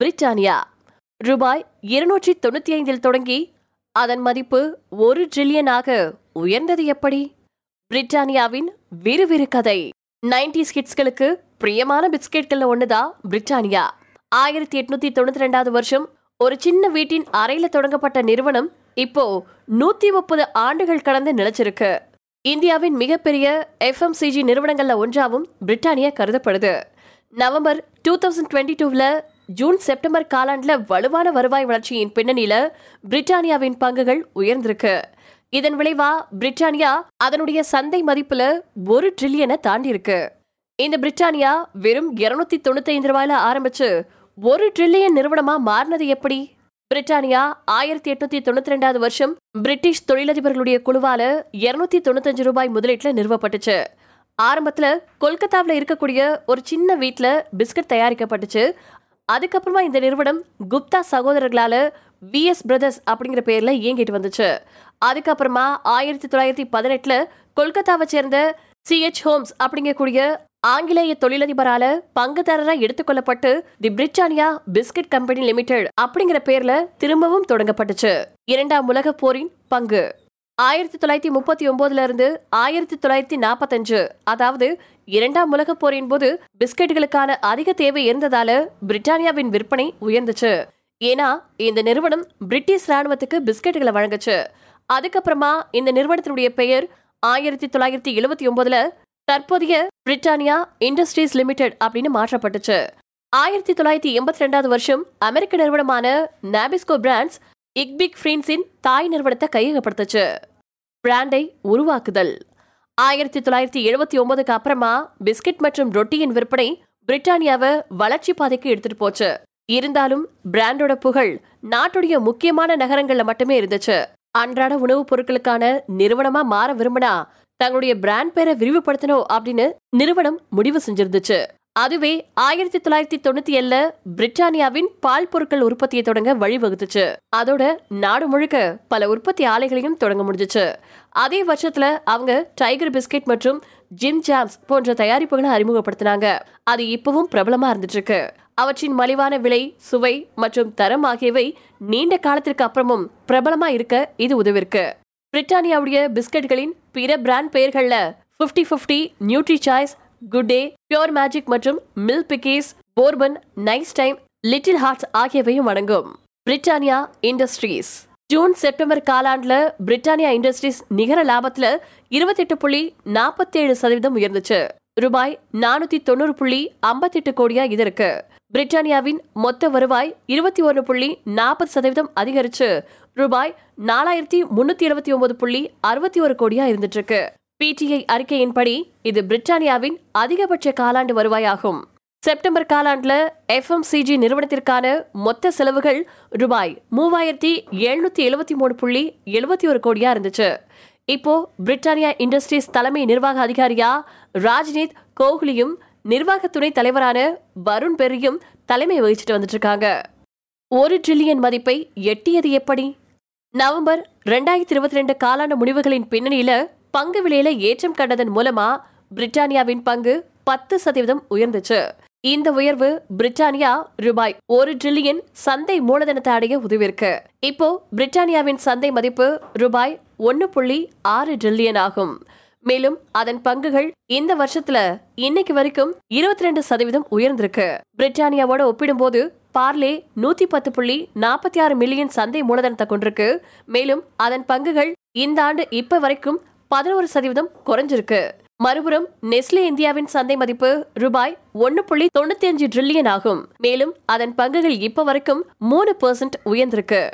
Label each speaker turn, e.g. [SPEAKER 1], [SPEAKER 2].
[SPEAKER 1] Britannia ரூபாய் இருநூற்றி தொண்ணூத்தி ஐந்தில் தொடங்கி அதன் மதிப்பு ஒரு ட்ரில்லியனாக உயர்ந்தது எப்படி? பிரிட்டானியாவின் விறுவிறு கதை. நைன்டிஸ் கிட்ஸ்களுக்கு பிரியமான பிஸ்கெட்கள்ல ஒண்ணுதான் பிரிட்டானியா ஆயிரத்தி எட்நூத்தி தொண்ணூத்தி ரெண்டாவது வருஷம் ஒரு சின்ன வீட்டின் அறையில தொடங்கப்பட்ட நிறுவனம் இப்போ நூத்தி முப்பது ஆண்டுகள் கடந்து நிலைச்சிருக்கு. இந்தியாவின் மிகப்பெரிய எஃப்எம்சிஜி நிறுவனங்கள்ல ஒன்றாவும் பிரிட்டானியா கருதப்படுது. நவம்பர் டூ தௌசண்ட் டுவெண்ட்டி டூவில் ஜூன் செப்டம்பர் காலாண்டில் வலுவான வருவாய் வளர்ச்சியின் பின்னணியில பிரிட்டானியாவின் பங்குகள் உயர்ந்திருக்கு. இதன் விளைவா பிரிட்டானியா அதனுடைய சந்தை மதிப்புல ஒரு ட்ரில்லியனை தாண்டி இருக்கு இந்த பிரிட்டானியா வெறும் இருநூத்தி தொண்ணூத்தி ஐந்து ரூபாயில ஆரம்பிச்சு ஒரு ட்ரில்லியன் நிறுவனமா மாறினது எப்படி? பிரிட்டானியா ஆயிரத்தி எட்நூத்தி தொண்ணூத்தி ரெண்டாவது வருஷம் பிரிட்டிஷ் தொழிலதிபர்களுடைய குழுவால இருநூத்தி தொண்ணூத்தஞ்சு ரூபாய் முதலீட்டுல நிறுவப்பட்டுச்சு. ஆரம்பத்துல கொல்கத்தாவில் இருக்கக்கூடிய ஒரு சின்ன வீட்டில் பிஸ்கட் தயாரிக்கப்பட்டுச்சு. அதுக்கப்புறமா இந்த நிறுவனம் குப்தா சகோதரர்களால விஎஸ் பிரதர்ஸ் அப்படிங்கிற பேர்ல இயங்கிட்டு வந்துச்சு. அதுக்கப்புறமா ஆயிரத்தி தொள்ளாயிரத்தி பதினெட்டுல கொல்கத்தாவை சேர்ந்த சிஹெச் ஹோம்ஸ் அப்படிங்கக்கூடிய ஆங்கிலேய தொழிலதிபரால பங்குதாரராக எடுத்துக்கொள்ளப்பட்டு the Britannia Biscuit Company Limited அப்படிங்கிற பேர்ல திரும்பவும் தொடங்கப்பட்டுச்சு. இரண்டாம் உலக போரின் பங்கு. ஆயிரத்தி தொள்ளாயிரத்தி முப்பத்தி ஒன்பதுல இருந்து ஆயிரத்தி தொள்ளாயிரத்தி நாற்பத்தஞ்சு அதாவது இரண்டாம் உலக போரின் போது பிஸ்கெட்டுகளுக்கான அதிக தேவை இருந்ததால பிரிட்டானியாவின் விற்பனை உயர்ந்துச்சு. ஏன்னா இந்த நிறுவனம் பிரிட்டிஷ் ராணுவத்துக்கு பிஸ்கெட்டுகளை வழங்குச்சு. அதுக்கப்புறமா இந்த நிறுவனத்தினுடைய பெயர் ஆயிரத்தி தொள்ளாயிரத்தி எழுபத்தி ஒன்பதுல தற்போதைய பிரிட்டானியா இண்டஸ்ட்ரீஸ் லிமிடெட் அப்படின்னு மாற்றப்பட்டுச்சு. ஆயிரத்தி தொள்ளாயிரத்தி எண்பத்தி ரெண்டாவது வருஷம் அமெரிக்க நிறுவனமான நாபிஸ்கோ பிராண்ட்ஸ் இக்பிக் ஃப்ரீன்ஸின் தாய் நிறுவனத்தை கையகப்படுத்துச்சு. பிராண்டை உருவாக்குதல். ஆயிரத்தி தொள்ளாயிரத்தி எழுபத்தி ஒன்பதுக்கு அப்புறமா பிஸ்கட் மற்றும் ரொட்டியின் விற்பனை பிரிட்டானியாவை வளர்ச்சி பாதைக்கு எடுத்துட்டு போச்சு. இருந்தாலும் பிராண்டோட புகழ் நாட்டுடைய முக்கியமான நகரங்கள்ல மட்டுமே இருந்துச்சு. அன்றாட உணவுப் பொருட்களுக்கான நிறுவனமா மாற விரும்பினா தங்களுடைய பிராண்ட் பேரை விரிவுபடுத்தணும் அப்படின்னு நிறுவனம் முடிவு செஞ்சிருந்துச்சு. அதுவே ஆயிரத்தி தொள்ளாயிரத்தி தொண்ணூத்தி ஏழுல பிரிட்டானியாவின் பால் பொருட்கள் உற்பத்தியை தொடங்க வழிவகுத்துச்சு. அதோட நாடு முழுக்க பல உற்பத்தி ஆலைகளையும் தொடங்க முடிஞ்சுச்சு. அதே வருஷத்துல அவங்க டைகர் பிஸ்கெட் மற்றும் ஜிம் ஜாம்ஸ் போன்ற தயாரிப்புகளை அறிமுகப்படுத்தினாங்க. அது இப்பவும் பிரபலமா இருந்துட்டு இருக்கு அவற்றின் மலிவான விலை சுவை மற்றும் தரம் ஆகியவை நீண்ட காலத்திற்கு அப்புறமும் பிரபலமா இருக்க இது உதவிருக்கு. பிரிட்டானியாவுடைய பிஸ்கட்களின் பிற brand பெயர்கள்ல Fifty Fifty NutriChoice Good Day Pure Magic மற்றும் Milk Bikis Bourbon Nice Time Little Hearts ஆகியவையும் அடங்கும் பிரிட்டானியா இண்டஸ்ட்ரீஸ் ஜூன் செப்டம்பர் காலாண்டுல பிரிட்டானியா இண்டஸ்ட்ரீஸ் நிகர லாபத்துல இருபத்தெட்டு புள்ளி நாற்பத்தேழு சதவீதம் உயர்ந்துச்சு. ரூபாய் நானூத்தி தொண்ணூறு புள்ளி ஐம்பத்தெட்டு கோடியா இது இருக்கு. பிரிட்டானியாவின் மொத்த வருவாய் இருபத்தி ஒன்று புள்ளி நாற்பது சதவீதம் அதிகரிச்சு ரூபாய் நாலாயிரத்தி முன்னூத்தி எழுபத்தி ஒன்பது புள்ளி அறுபத்தி ஒரு கோடியா இருந்துட்டு இருக்கு. பிடிஐ அறிக்கையின்படி இது பிரிட்டானியாவின் அதிகபட்ச காலாண்டு வருவாயாகும். செப்டம்பர் காலாண்டுல எஃப்எம்சிஜி நிறுவனத்திற்கான மொத்த செலவுகள் ரூபாய் மூவாயிரத்தி எழுநூத்தி எழுபத்தி மூணு புள்ளி எழுபத்தி ஒரு கோடியா இருந்துச்சு. இப்போ பிரிட்டானியா இண்டஸ்ட்ரீஸ் தலைமை நிர்வாக அதிகாரியா ராஜ்நீத் கோஹ்லியும் நிர்வாக துணை தலைவரான வருண் பெரியும் தலைமை வகிச்சுட்டு வந்துட்டு இருக்காங்க ஒரு ட்ரில்லியன் மதிப்பை எட்டியது எப்படி? நவம்பர் ரெண்டாயிரத்தி இருபத்தி ரெண்டு காலாண்டு முடிவுகளின் பின்னணியில பங்கு விலையில ஏற்றம் கண்டதன் மூலமா பிரிட்டானியாவின் பங்கு பத்து சதவீதம் உயர்ந்துச்சு. இந்த உயர்வு பிரிட்டானியா ரூபாய் ஒரு ட்ரில்லியன் சந்தை மூலதனத்தை அடைய உதவியிருக்கு. இப்போ பிரிட்டானியாவின் சந்தை மதிப்பு ரூபாய் ஒன்னு புள்ளி ஆறு ட்ரில்லியன் ஆகும். மேலும் அதன் பங்குகள் இந்த வருஷத்துல இன்னைக்கு வரைக்கும் இருபத்தி ரெண்டு சதவீதம் உயர்ந்திருக்கு. பிரிட்டானியாவோட ஒப்பிடும்போது பார்லே நூத்தி பத்து புள்ளி நாற்பத்தி ஆறு மில்லியன் சந்தை மூலதனத்தை கொண்டிருக்கு. மேலும் அதன் பங்குகள் இந்த ஆண்டு இப்ப வரைக்கும் பதினோரு சதவீதம் குறைஞ்சிருக்கு. மறுபுறம் நெஸ்லே இந்தியாவின் சந்தை மதிப்பு ரூபாய் ஒன்னு புள்ளி தொண்ணூத்தி அஞ்சு ட்ரில்லியன் ஆகும். மேலும் அதன் பங்குகள் இப்ப வரைக்கும் மூணு பெர்சென்ட் உயர்ந்திருக்கு.